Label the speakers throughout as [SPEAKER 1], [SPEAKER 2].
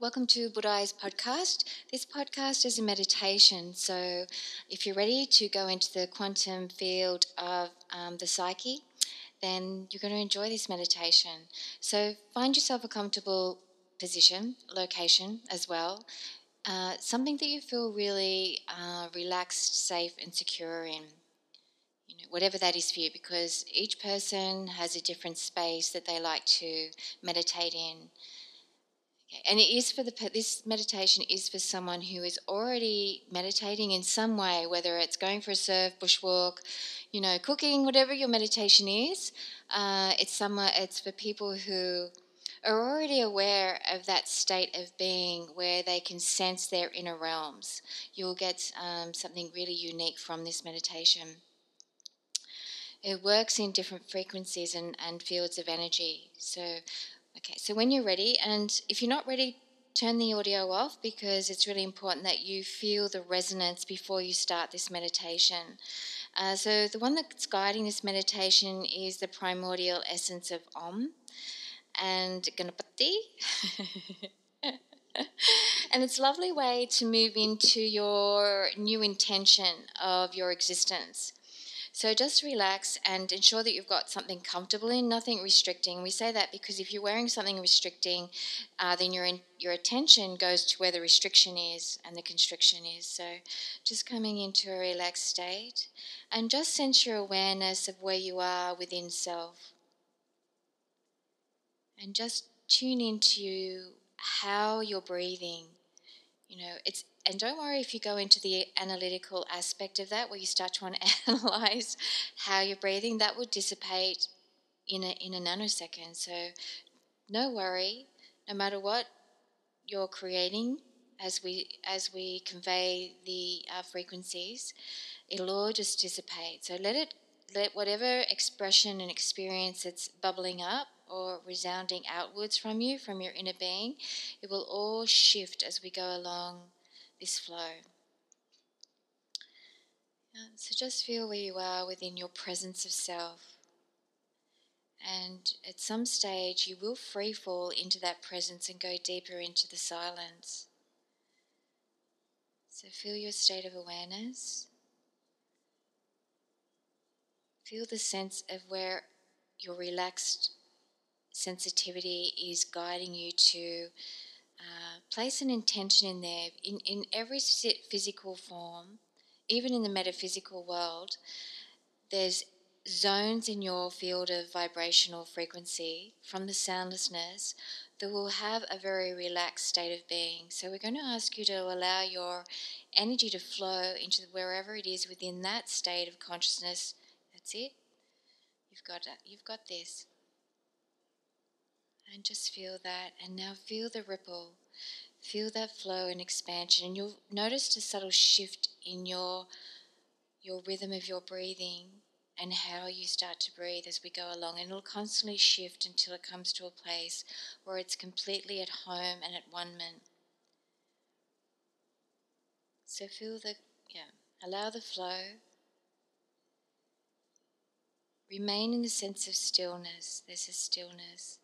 [SPEAKER 1] Welcome to Buddha's podcast. This podcast is a meditation, so if you're ready to go into the quantum field of um, the psyche, then you're going to enjoy this meditation. So find yourself a comfortable position, location as well, uh, something that you feel really uh, relaxed, safe, and secure in. You know, whatever that is for you, because each person has a different space that they like to meditate in. And it is for the this meditation is for someone who is already meditating in some way, whether it's going for a surf, bushwalk, you know, cooking, whatever your meditation is. Uh, it's somewhere. It's for people who are already aware of that state of being where they can sense their inner realms. You'll get um, something really unique from this meditation. It works in different frequencies and, and fields of energy. So Okay, so when you're ready, and if you're not ready, turn the audio off because it's really important that you feel the resonance before you start this meditation. Uh, so, the one that's guiding this meditation is the primordial essence of Om and Ganapati. and it's a lovely way to move into your new intention of your existence. So just relax and ensure that you've got something comfortable in, nothing restricting. We say that because if you're wearing something restricting, uh, then your in, your attention goes to where the restriction is and the constriction is. So just coming into a relaxed state and just sense your awareness of where you are within self. And just tune into how you're breathing. You know, it's and don't worry if you go into the analytical aspect of that, where you start to want analyze how you're breathing. That will dissipate in a in a nanosecond. So, no worry. No matter what you're creating, as we as we convey the uh, frequencies, it'll all just dissipate. So let it let whatever expression and experience that's bubbling up or resounding outwards from you, from your inner being, it will all shift as we go along this flow. So just feel where you are within your presence of self. And at some stage, you will free fall into that presence and go deeper into the silence. So feel your state of awareness. Feel the sense of where your relaxed sensitivity is guiding you to uh, place an intention in there. In, in every physical form, even in the metaphysical world, there's zones in your field of vibrational frequency from the soundlessness that will have a very relaxed state of being. So we're going to ask you to allow your energy to flow into wherever it is within that state of consciousness. That's it. You've got. You've got this. And just feel that. And now feel the ripple. Feel that flow and expansion. And you'll notice a subtle shift in your, your rhythm of your breathing and how you start to breathe as we go along. And it'll constantly shift until it comes to a place where it's completely at home and at one man. So feel the, yeah, allow the flow. Remain in the sense of stillness. There's a stillness.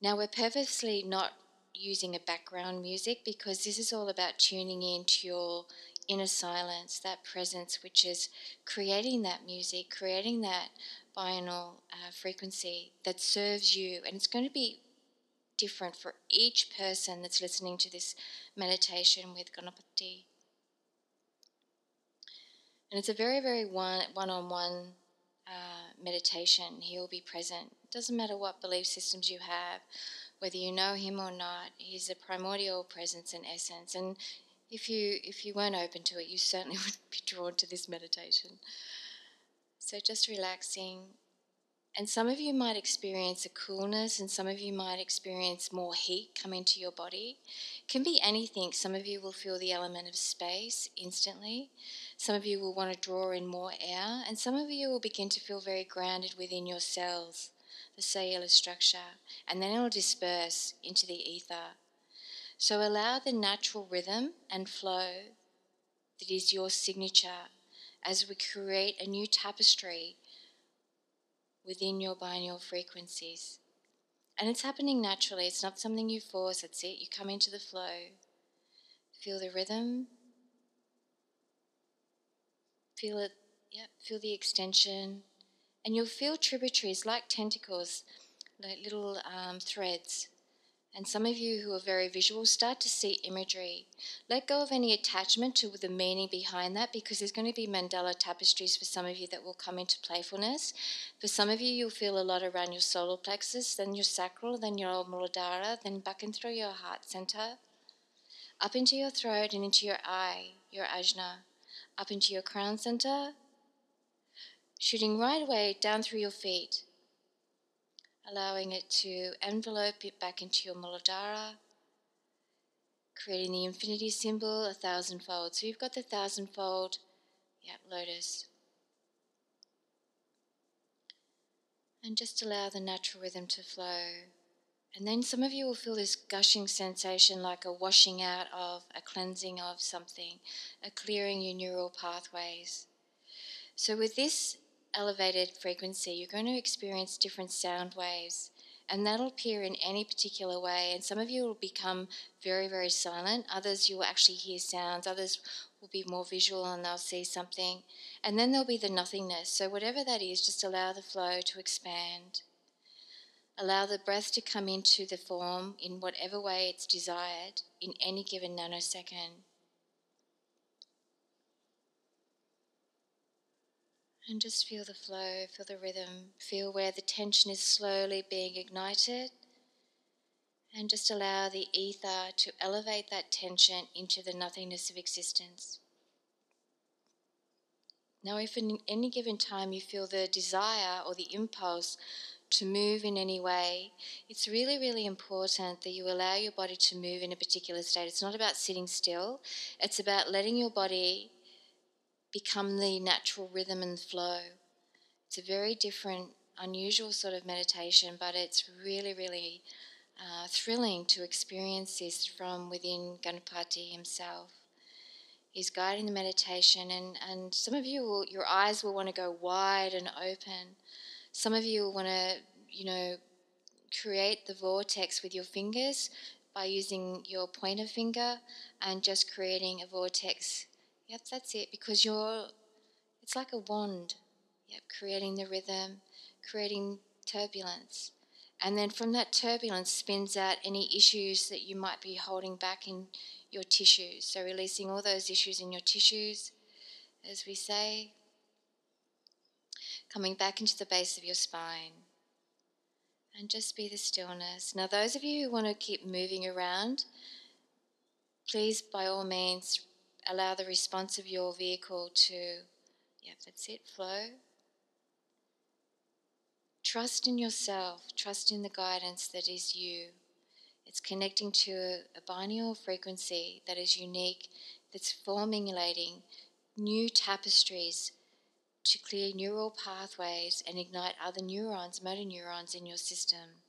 [SPEAKER 1] Now, we're purposely not using a background music because this is all about tuning into your inner silence, that presence, which is creating that music, creating that binaural uh, frequency that serves you. And it's going to be different for each person that's listening to this meditation with Ganapati. And it's a very, very one on one Uh, meditation. He will be present. Doesn't matter what belief systems you have, whether you know him or not. He's a primordial presence and essence. And if you if you weren't open to it, you certainly would be drawn to this meditation. So just relaxing. And some of you might experience a coolness, and some of you might experience more heat come into your body. It can be anything. Some of you will feel the element of space instantly. Some of you will want to draw in more air, and some of you will begin to feel very grounded within your cells, the cellular structure, and then it will disperse into the ether. So allow the natural rhythm and flow that is your signature as we create a new tapestry within your binaural frequencies. And it's happening naturally. It's not something you force. It's it. You come into the flow. Feel the rhythm. Feel it. Yep. Feel the extension. And you'll feel tributaries like tentacles, like little um, threads and some of you who are very visual start to see imagery. Let go of any attachment to the meaning behind that because there's going to be mandala tapestries for some of you that will come into playfulness. For some of you, you'll feel a lot around your solar plexus, then your sacral, then your muladhara, then back and through your heart center, up into your throat and into your eye, your ajna, up into your crown center, shooting right away down through your feet allowing it to envelope it back into your Muladhara, creating the infinity symbol a thousandfold. So you've got the thousandfold, lotus. And just allow the natural rhythm to flow. And then some of you will feel this gushing sensation like a washing out of, a cleansing of something, a clearing your neural pathways. So, with this elevated frequency, you're going to experience different sound waves. And that'll appear in any particular way. And some of you will become very, very silent. Others, you will actually hear sounds. Others will be more visual and they'll see something. And then there'll be the nothingness. So, whatever that is, just allow the flow to expand. Allow the breath to come into the form in whatever way it's desired in any given nanosecond. And just feel the flow, feel the rhythm, feel where the tension is slowly being ignited. And just allow the ether to elevate that tension into the nothingness of existence. Now, if in any given time you feel the desire or the impulse to move in any way, it's really, really important that you allow your body to move in a particular state. It's not about sitting still, it's about letting your body become the natural rhythm and flow. It's a very different, unusual sort of meditation, but it's really, really uh, thrilling to experience this from within Ganapati himself. He's guiding the meditation, and, and some of you, will, your eyes will want to go wide and open. Some of you will want to, you know, create the vortex with your fingers by using your pointer finger and just creating a vortex Yep, that's it. Because you're, it's like a wand. Yep, creating the rhythm, creating turbulence. And then from that turbulence spins out any issues that you might be holding back in your tissues. So releasing all those issues in your tissues, as we say. Coming back into the base of your spine. And just be the stillness. Now, those of you who want to keep moving around, please, by all means, allow the response of your vehicle to, yeah, that's it, flow. Trust in yourself, trust in the guidance that is you. It's connecting to a, a binaural frequency that is unique, that's formulating new tapestries to clear neural pathways and ignite other neurons, motor neurons in your system.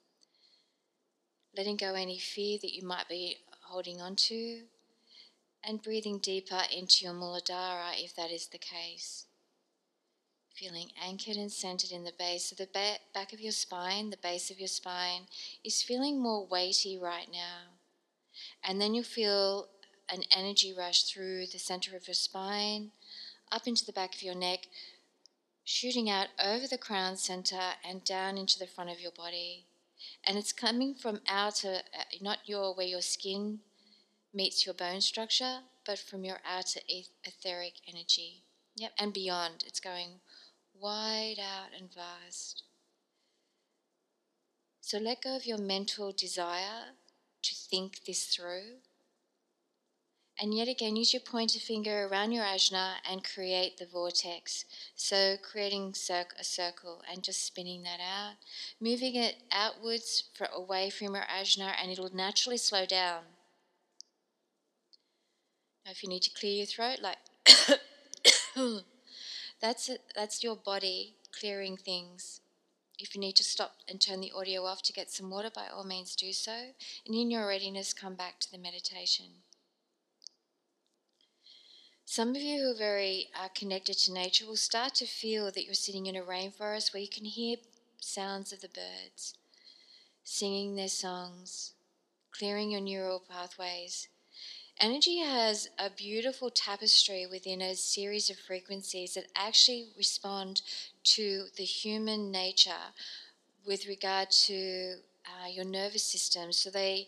[SPEAKER 1] Letting go any fear that you might be holding on to, and breathing deeper into your Muladhara if that is the case. Feeling anchored and centered in the base. of the ba- back of your spine, the base of your spine, is feeling more weighty right now. And then you'll feel an energy rush through the center of your spine, up into the back of your neck, shooting out over the crown center and down into the front of your body. And it's coming from outer, uh, not your where your skin meets your bone structure, but from your outer etheric energy. Yep, and beyond. It's going wide out and vast. So let go of your mental desire to think this through. And yet again, use your pointer finger around your ajna and create the vortex. So, creating a circle and just spinning that out, moving it outwards for, away from your ajna, and it'll naturally slow down. If you need to clear your throat, like that's it, that's your body clearing things. If you need to stop and turn the audio off to get some water, by all means do so. And in your readiness, come back to the meditation. Some of you who are very uh, connected to nature will start to feel that you're sitting in a rainforest where you can hear sounds of the birds. singing their songs, clearing your neural pathways. Energy has a beautiful tapestry within a series of frequencies that actually respond to the human nature with regard to uh, your nervous system. So they,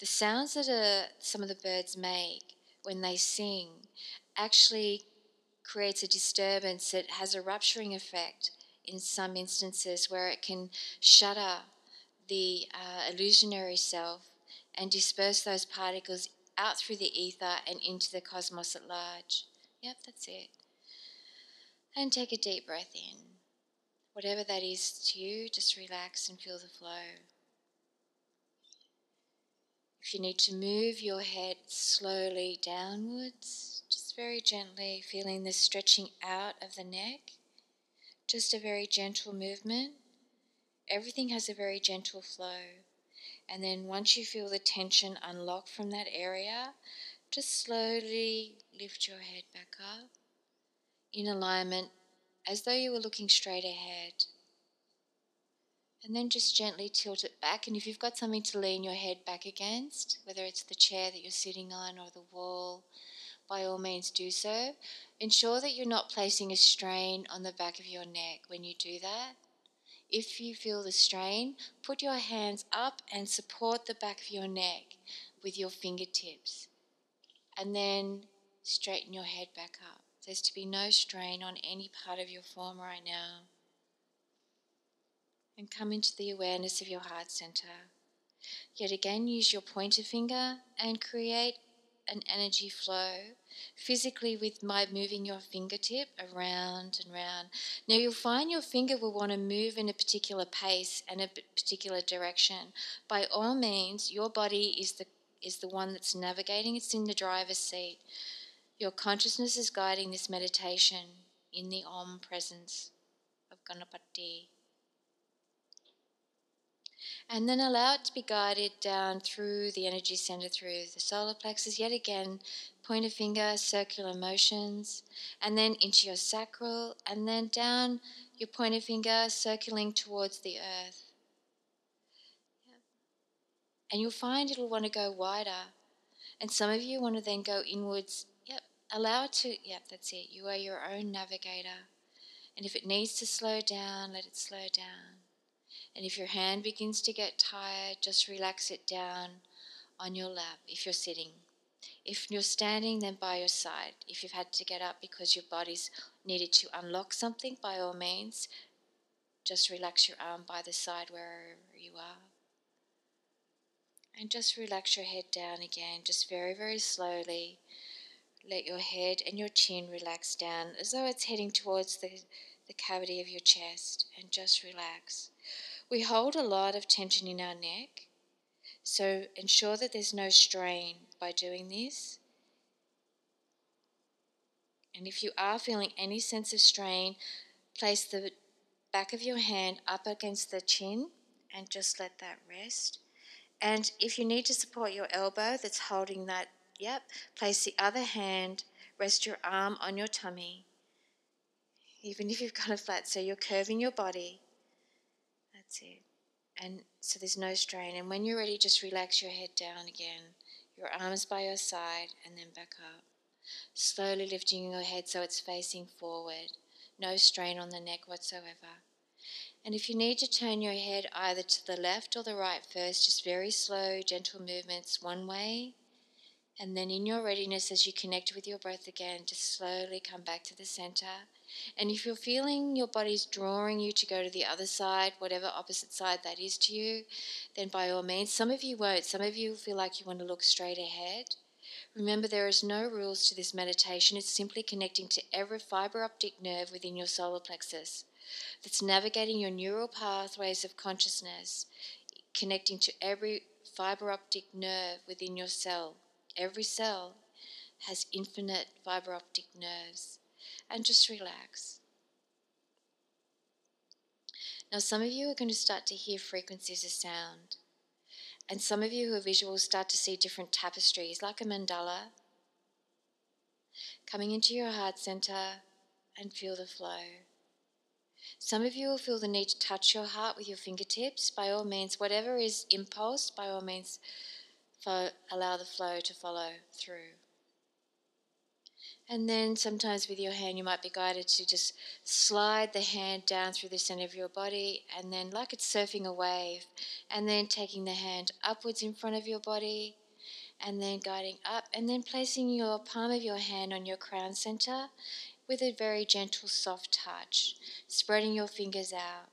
[SPEAKER 1] the sounds that are, some of the birds make when they sing, actually creates a disturbance that has a rupturing effect in some instances where it can shatter the uh, illusionary self and disperse those particles out through the ether and into the cosmos at large. Yep, that's it. And take a deep breath in. Whatever that is to you, just relax and feel the flow. If you need to move your head slowly downwards, just very gently feeling the stretching out of the neck, just a very gentle movement. Everything has a very gentle flow. And then once you feel the tension unlock from that area, just slowly lift your head back up in alignment as though you were looking straight ahead. And then just gently tilt it back. And if you've got something to lean your head back against, whether it's the chair that you're sitting on or the wall, by all means do so. Ensure that you're not placing a strain on the back of your neck when you do that. If you feel the strain, put your hands up and support the back of your neck with your fingertips. And then straighten your head back up. There's to be no strain on any part of your form right now and come into the awareness of your heart center. Yet again, use your pointer finger and create an energy flow physically with my moving your fingertip around and round. Now you'll find your finger will want to move in a particular pace and a particular direction. By all means, your body is the is the one that's navigating. It's in the driver's seat. Your consciousness is guiding this meditation in the Om presence of Ganapati and then allow it to be guided down through the energy center, through the solar plexus. Yet again, point a finger, circular motions, and then into your sacral, and then down your pointer finger, circling towards the earth. And you'll find it'll want to go wider. And some of you want to then go inwards. Yep, allow it to, yep, that's it. You are your own navigator. And if it needs to slow down, let it slow down. And if your hand begins to get tired, just relax it down on your lap if you're sitting. If you're standing, then by your side. If you've had to get up because your body's needed to unlock something, by all means, just relax your arm by the side wherever you are. And just relax your head down again, just very, very slowly. Let your head and your chin relax down as though it's heading towards the, the cavity of your chest, and just relax. We hold a lot of tension in our neck, so ensure that there's no strain by doing this. And if you are feeling any sense of strain, place the back of your hand up against the chin and just let that rest. And if you need to support your elbow that's holding that, yep, place the other hand, rest your arm on your tummy. Even if you've got a flat, so you're curving your body that's it. And so there's no strain. And when you're ready, just relax your head down again. Your arms by your side and then back up. Slowly lifting your head so it's facing forward. No strain on the neck whatsoever. And if you need to turn your head either to the left or the right first, just very slow, gentle movements one way. And then in your readiness, as you connect with your breath again, just slowly come back to the center and if you're feeling your body's drawing you to go to the other side, whatever opposite side that is to you, then by all means, some of you won't. Some of you will feel like you want to look straight ahead. Remember, there is no rules to this meditation. It's simply connecting to every fiber optic nerve within your solar plexus that's navigating your neural pathways of consciousness, connecting to every fiber optic nerve within your cell. Every cell has infinite fiber optic nerves and just relax. Now, some of you are going to start to hear frequencies of sound, and some of you who are visual start to see different tapestries like a mandala coming into your heart center and feel the flow. Some of you will feel the need to touch your heart with your fingertips. By all means, whatever is impulse, by all means, allow the flow to follow through. And then sometimes with your hand, you might be guided to just slide the hand down through the center of your body, and then, like it's surfing a wave, and then taking the hand upwards in front of your body, and then guiding up, and then placing your palm of your hand on your crown center with a very gentle, soft touch, spreading your fingers out.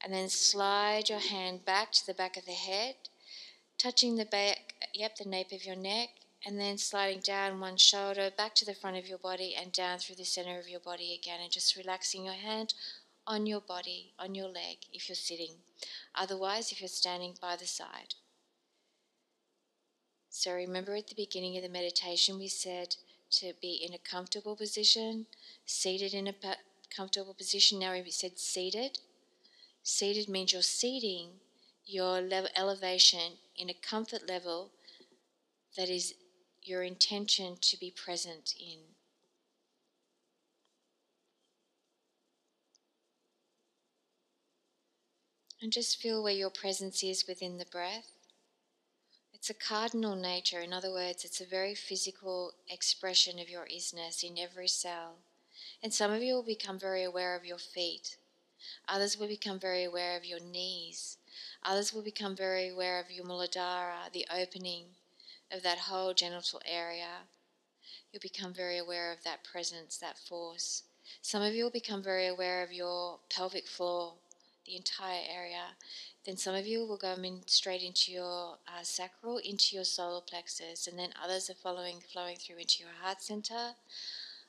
[SPEAKER 1] And then slide your hand back to the back of the head, touching the back, yep, the nape of your neck, and then sliding down one shoulder back to the front of your body and down through the center of your body again, and just relaxing your hand on your body, on your leg if you're sitting. Otherwise, if you're standing by the side. So remember at the beginning of the meditation, we said to be in a comfortable position, seated in a comfortable position. Now we said seated. Seated means you're seating your level, elevation in a comfort level that is your intention to be present in. And just feel where your presence is within the breath. It's a cardinal nature. In other words, it's a very physical expression of your isness in every cell. And some of you will become very aware of your feet. Others will become very aware of your knees. Others will become very aware of your muladhara, the opening of that whole genital area. You'll become very aware of that presence, that force. Some of you will become very aware of your pelvic floor, the entire area then some of you will go in straight into your uh, sacral, into your solar plexus, and then others are following, flowing through into your heart center,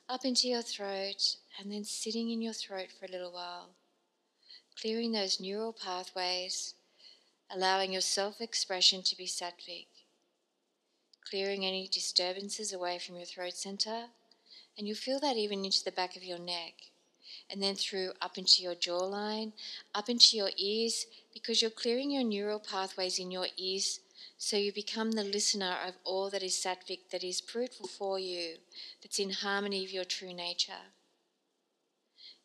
[SPEAKER 1] up into your throat, and then sitting in your throat for a little while, clearing those neural pathways, allowing your self expression to be sattvic, clearing any disturbances away from your throat center, and you'll feel that even into the back of your neck and then through up into your jawline, up into your ears, because you're clearing your neural pathways in your ears so you become the listener of all that is sattvic, that is fruitful for you, that's in harmony with your true nature.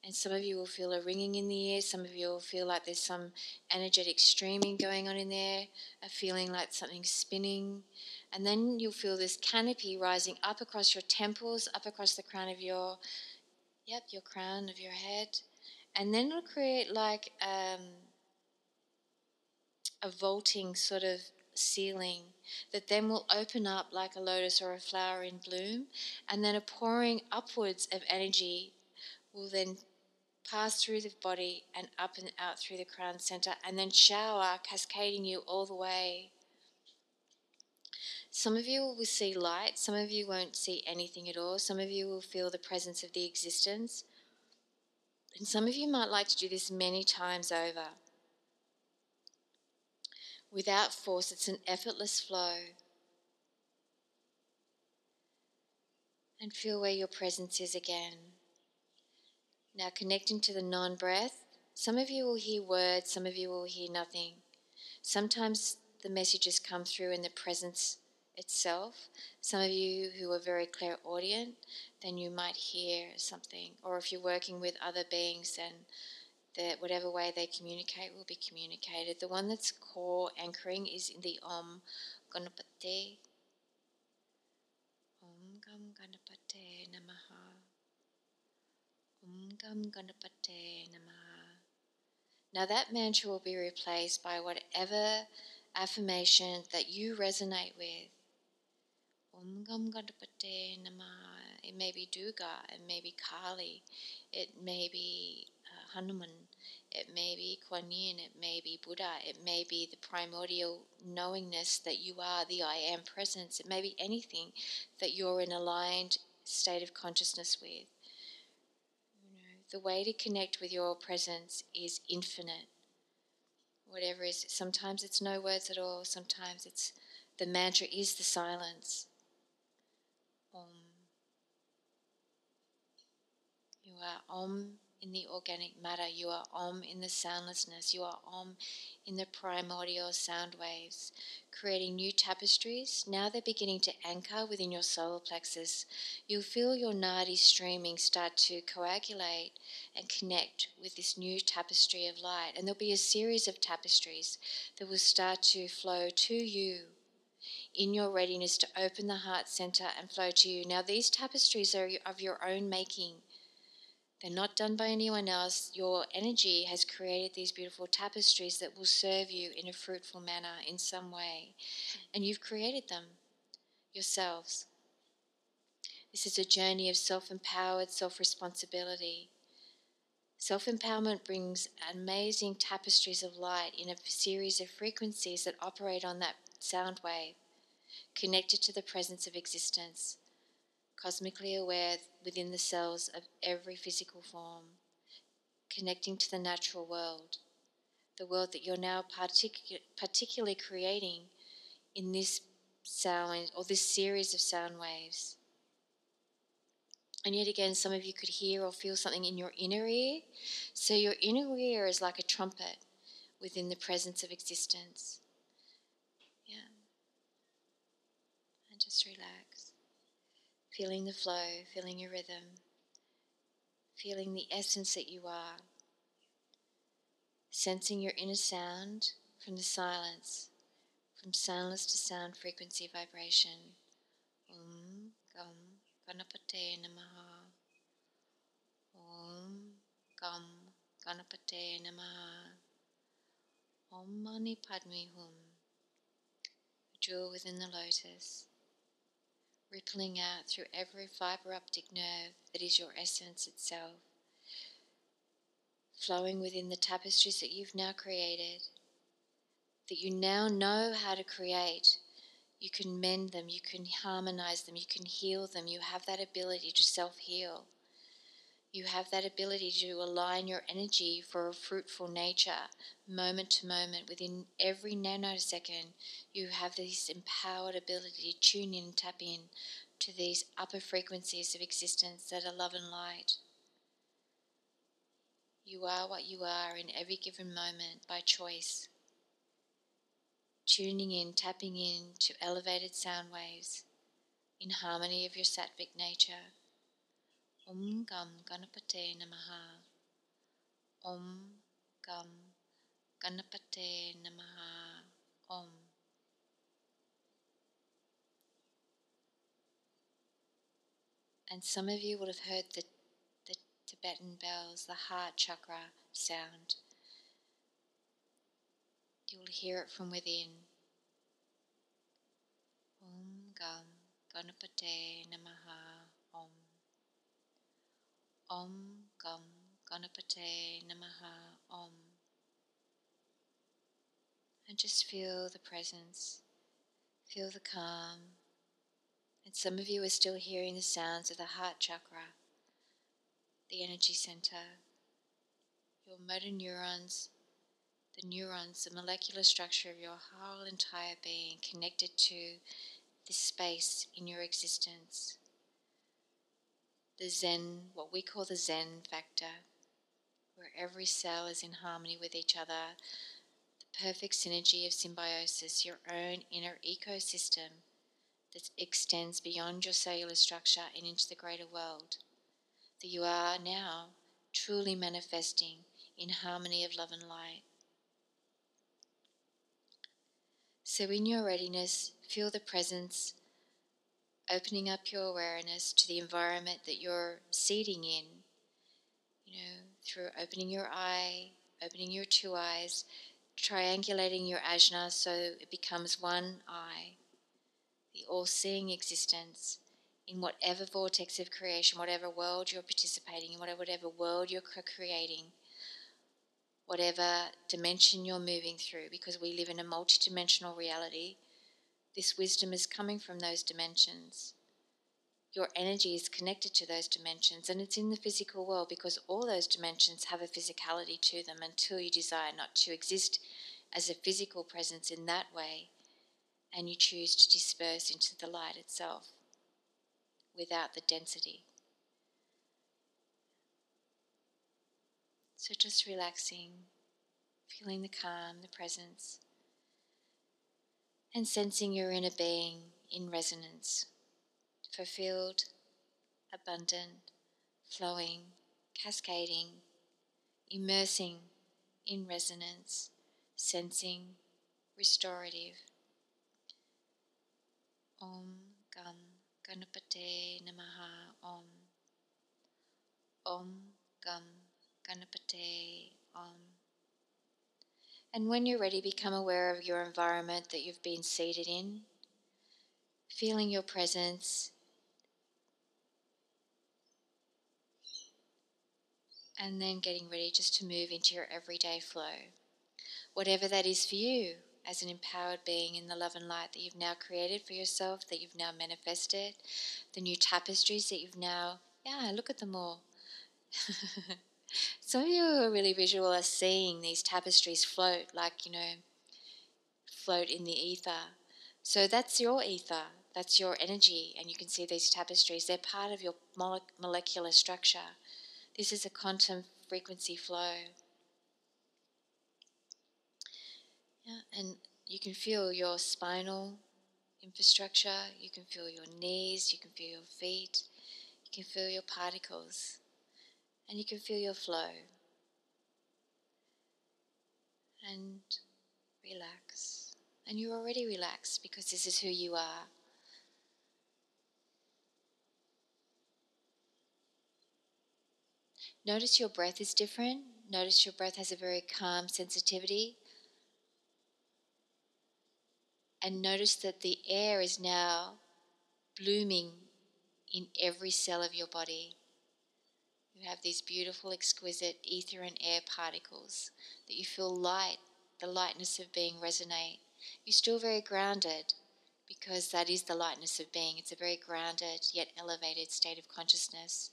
[SPEAKER 1] And some of you will feel a ringing in the ears, some of you will feel like there's some energetic streaming going on in there, a feeling like something's spinning. And then you'll feel this canopy rising up across your temples, up across the crown of your Yep, your crown of your head. And then it'll create like um, a vaulting sort of ceiling that then will open up like a lotus or a flower in bloom. And then a pouring upwards of energy will then pass through the body and up and out through the crown center and then shower, cascading you all the way some of you will see light, some of you won't see anything at all, some of you will feel the presence of the existence, and some of you might like to do this many times over. Without force, it's an effortless flow. And feel where your presence is again. Now, connecting to the non breath, some of you will hear words, some of you will hear nothing. Sometimes the messages come through in the presence itself. Some of you who are very clairaudient, then you might hear something. Or if you're working with other beings, then that whatever way they communicate will be communicated. The one that's core anchoring is in the Om Ganapate. Om Gam Ganapate Namaha. Om Gam Ganapate Namaha. Now that mantra will be replaced by whatever affirmation that you resonate with. Gam Namah. It may be Durga, it may be Kali, it may be uh, Hanuman, it may be Kuan Yin, it may be Buddha, it may be the primordial knowingness that you are the I am presence, it may be anything that you're in aligned state of consciousness with. You know, the way to connect with your presence is infinite. Whatever is, sometimes it's no words at all, sometimes it's the mantra is the silence. Om. You are Om in the organic matter. You are Om in the soundlessness. You are Om in the primordial sound waves, creating new tapestries. Now they're beginning to anchor within your solar plexus. You'll feel your nadi streaming start to coagulate and connect with this new tapestry of light. And there'll be a series of tapestries that will start to flow to you in your readiness to open the heart center and flow to you. Now, these tapestries are of your own making. They're not done by anyone else. Your energy has created these beautiful tapestries that will serve you in a fruitful manner in some way. And you've created them yourselves. This is a journey of self empowered self responsibility. Self empowerment brings amazing tapestries of light in a series of frequencies that operate on that sound wave, connected to the presence of existence cosmically aware within the cells of every physical form, connecting to the natural world, the world that you're now particu- particularly creating in this sound or this series of sound waves. And yet again, some of you could hear or feel something in your inner ear. So, your inner ear is like a trumpet within the presence of existence. Yeah. And just relax feeling the flow, feeling your rhythm, feeling the essence that you are, sensing your inner sound from the silence, from soundless to sound frequency vibration. Om Gam Ganapate Namaha. Om Gam Ganapate Namaha. Om Mani Padme Hum. Jewel within the lotus rippling out through every fiber optic nerve that is your essence itself, flowing within the tapestries that you've now created, that you now know how to create. You can mend them, you can harmonize them, you can heal them, you have that ability to self heal. You have that ability to align your energy for a fruitful nature, moment to moment. Within every nanosecond, you have this empowered ability to tune in, tap in to these upper frequencies of existence that are love and light. You are what you are in every given moment by choice. Tuning in, tapping in to elevated sound waves in harmony of your sattvic nature. Om Gam Ganapate Namaha. Om Gam Ganapate Namaha. Om. And some of you will have heard the, the Tibetan bells, the heart chakra sound. You'll hear it from within. Om Gam Ganapate Namaha. Om Gam Ganapate Namaha Om. And just feel the presence, feel the calm. And some of you are still hearing the sounds of the heart chakra, the energy center, your motor neurons, the neurons, the molecular structure of your whole entire being connected to this space in your existence the Zen, what we call the Zen factor, where every cell is in harmony with each other, the perfect synergy of symbiosis, your own inner ecosystem that extends beyond your cellular structure and into the greater world, that you are now truly manifesting in harmony of love and light. So, in your readiness, feel the presence opening up your awareness to the environment that you're seating in, you know, through opening your eye, opening your two eyes, triangulating your ajna so it becomes one eye, the all seeing existence in whatever vortex of creation, whatever world you're participating in, whatever, whatever world you're creating, whatever dimension you're moving through, because we live in a multidimensional reality this wisdom is coming from those dimensions. Your energy is connected to those dimensions, and it's in the physical world because all those dimensions have a physicality to them until you desire not to exist as a physical presence in that way and you choose to disperse into the light itself without the density. So just relaxing, feeling the calm, the presence, and sensing your inner being in resonance, fulfilled, abundant, flowing, cascading, immersing in resonance, sensing, restorative. Om Gam Ganapate Namaha Om. Om Gam Ganapate Om. And when you're ready, become aware of your environment that you've been seated in, feeling your presence. And then getting ready just to move into your everyday flow. Whatever that is for you, as an empowered being in the love and light that you've now created for yourself, that you've now manifested, the new tapestries that you've now, yeah, look at them all. Some of you who are really visual are seeing these tapestries float, like, you know, float in the ether. So that's your ether, that's your energy, and you can see these tapestries. They're part of your mole- molecular structure. This is a quantum frequency flow. Yeah, and you can feel your spinal infrastructure, you can feel your knees, you can feel your feet, you can feel your particles and you can feel your flow. And relax. And you're already relaxed because this is who you are. Notice your breath is different. Notice your breath has a very calm sensitivity. And notice that the air is now blooming in every cell of your body. You have these beautiful, exquisite ether and air particles that you feel light, the lightness of being resonate. You're still very grounded because that is the lightness of being. It's a very grounded yet elevated state of consciousness.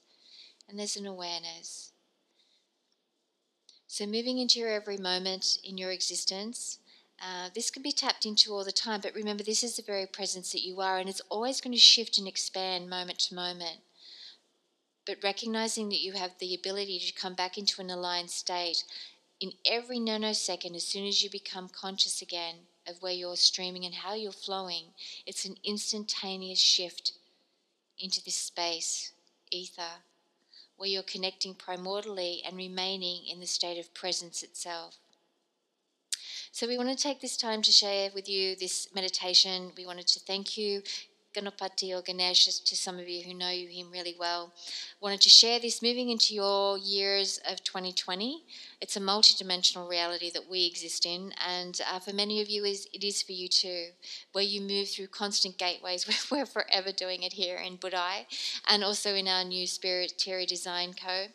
[SPEAKER 1] And there's an awareness. So, moving into your every moment in your existence, uh, this can be tapped into all the time, but remember, this is the very presence that you are, and it's always going to shift and expand moment to moment but recognizing that you have the ability to come back into an aligned state in every nanosecond as soon as you become conscious again of where you're streaming and how you're flowing, it's an instantaneous shift into this space, ether, where you're connecting primordially and remaining in the state of presence itself. So, we want to take this time to share with you this meditation. We wanted to thank you Ganapati or Ganesh, to some of you who know him really well. Wanted to share this moving into your years of 2020. It's a multidimensional reality that we exist in, and uh, for many of you, is it is for you too, where you move through constant gateways. We're forever doing it here in Budai, and also in our new Spirit Terry Design Co.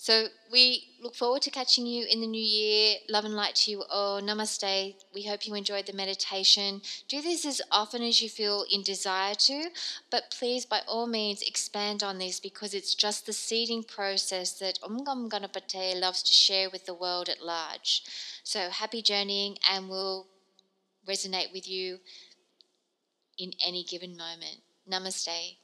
[SPEAKER 1] So we look forward to catching you in the new year. Love and light to you all. Namaste. We hope you enjoyed the meditation. Do this as often as you feel in desire to, but please, by all means, expand on this because it's just the seeding process that Om Gam Ganapate loves to share with the world at large. So happy journeying, and we'll resonate with you in any given moment. Namaste.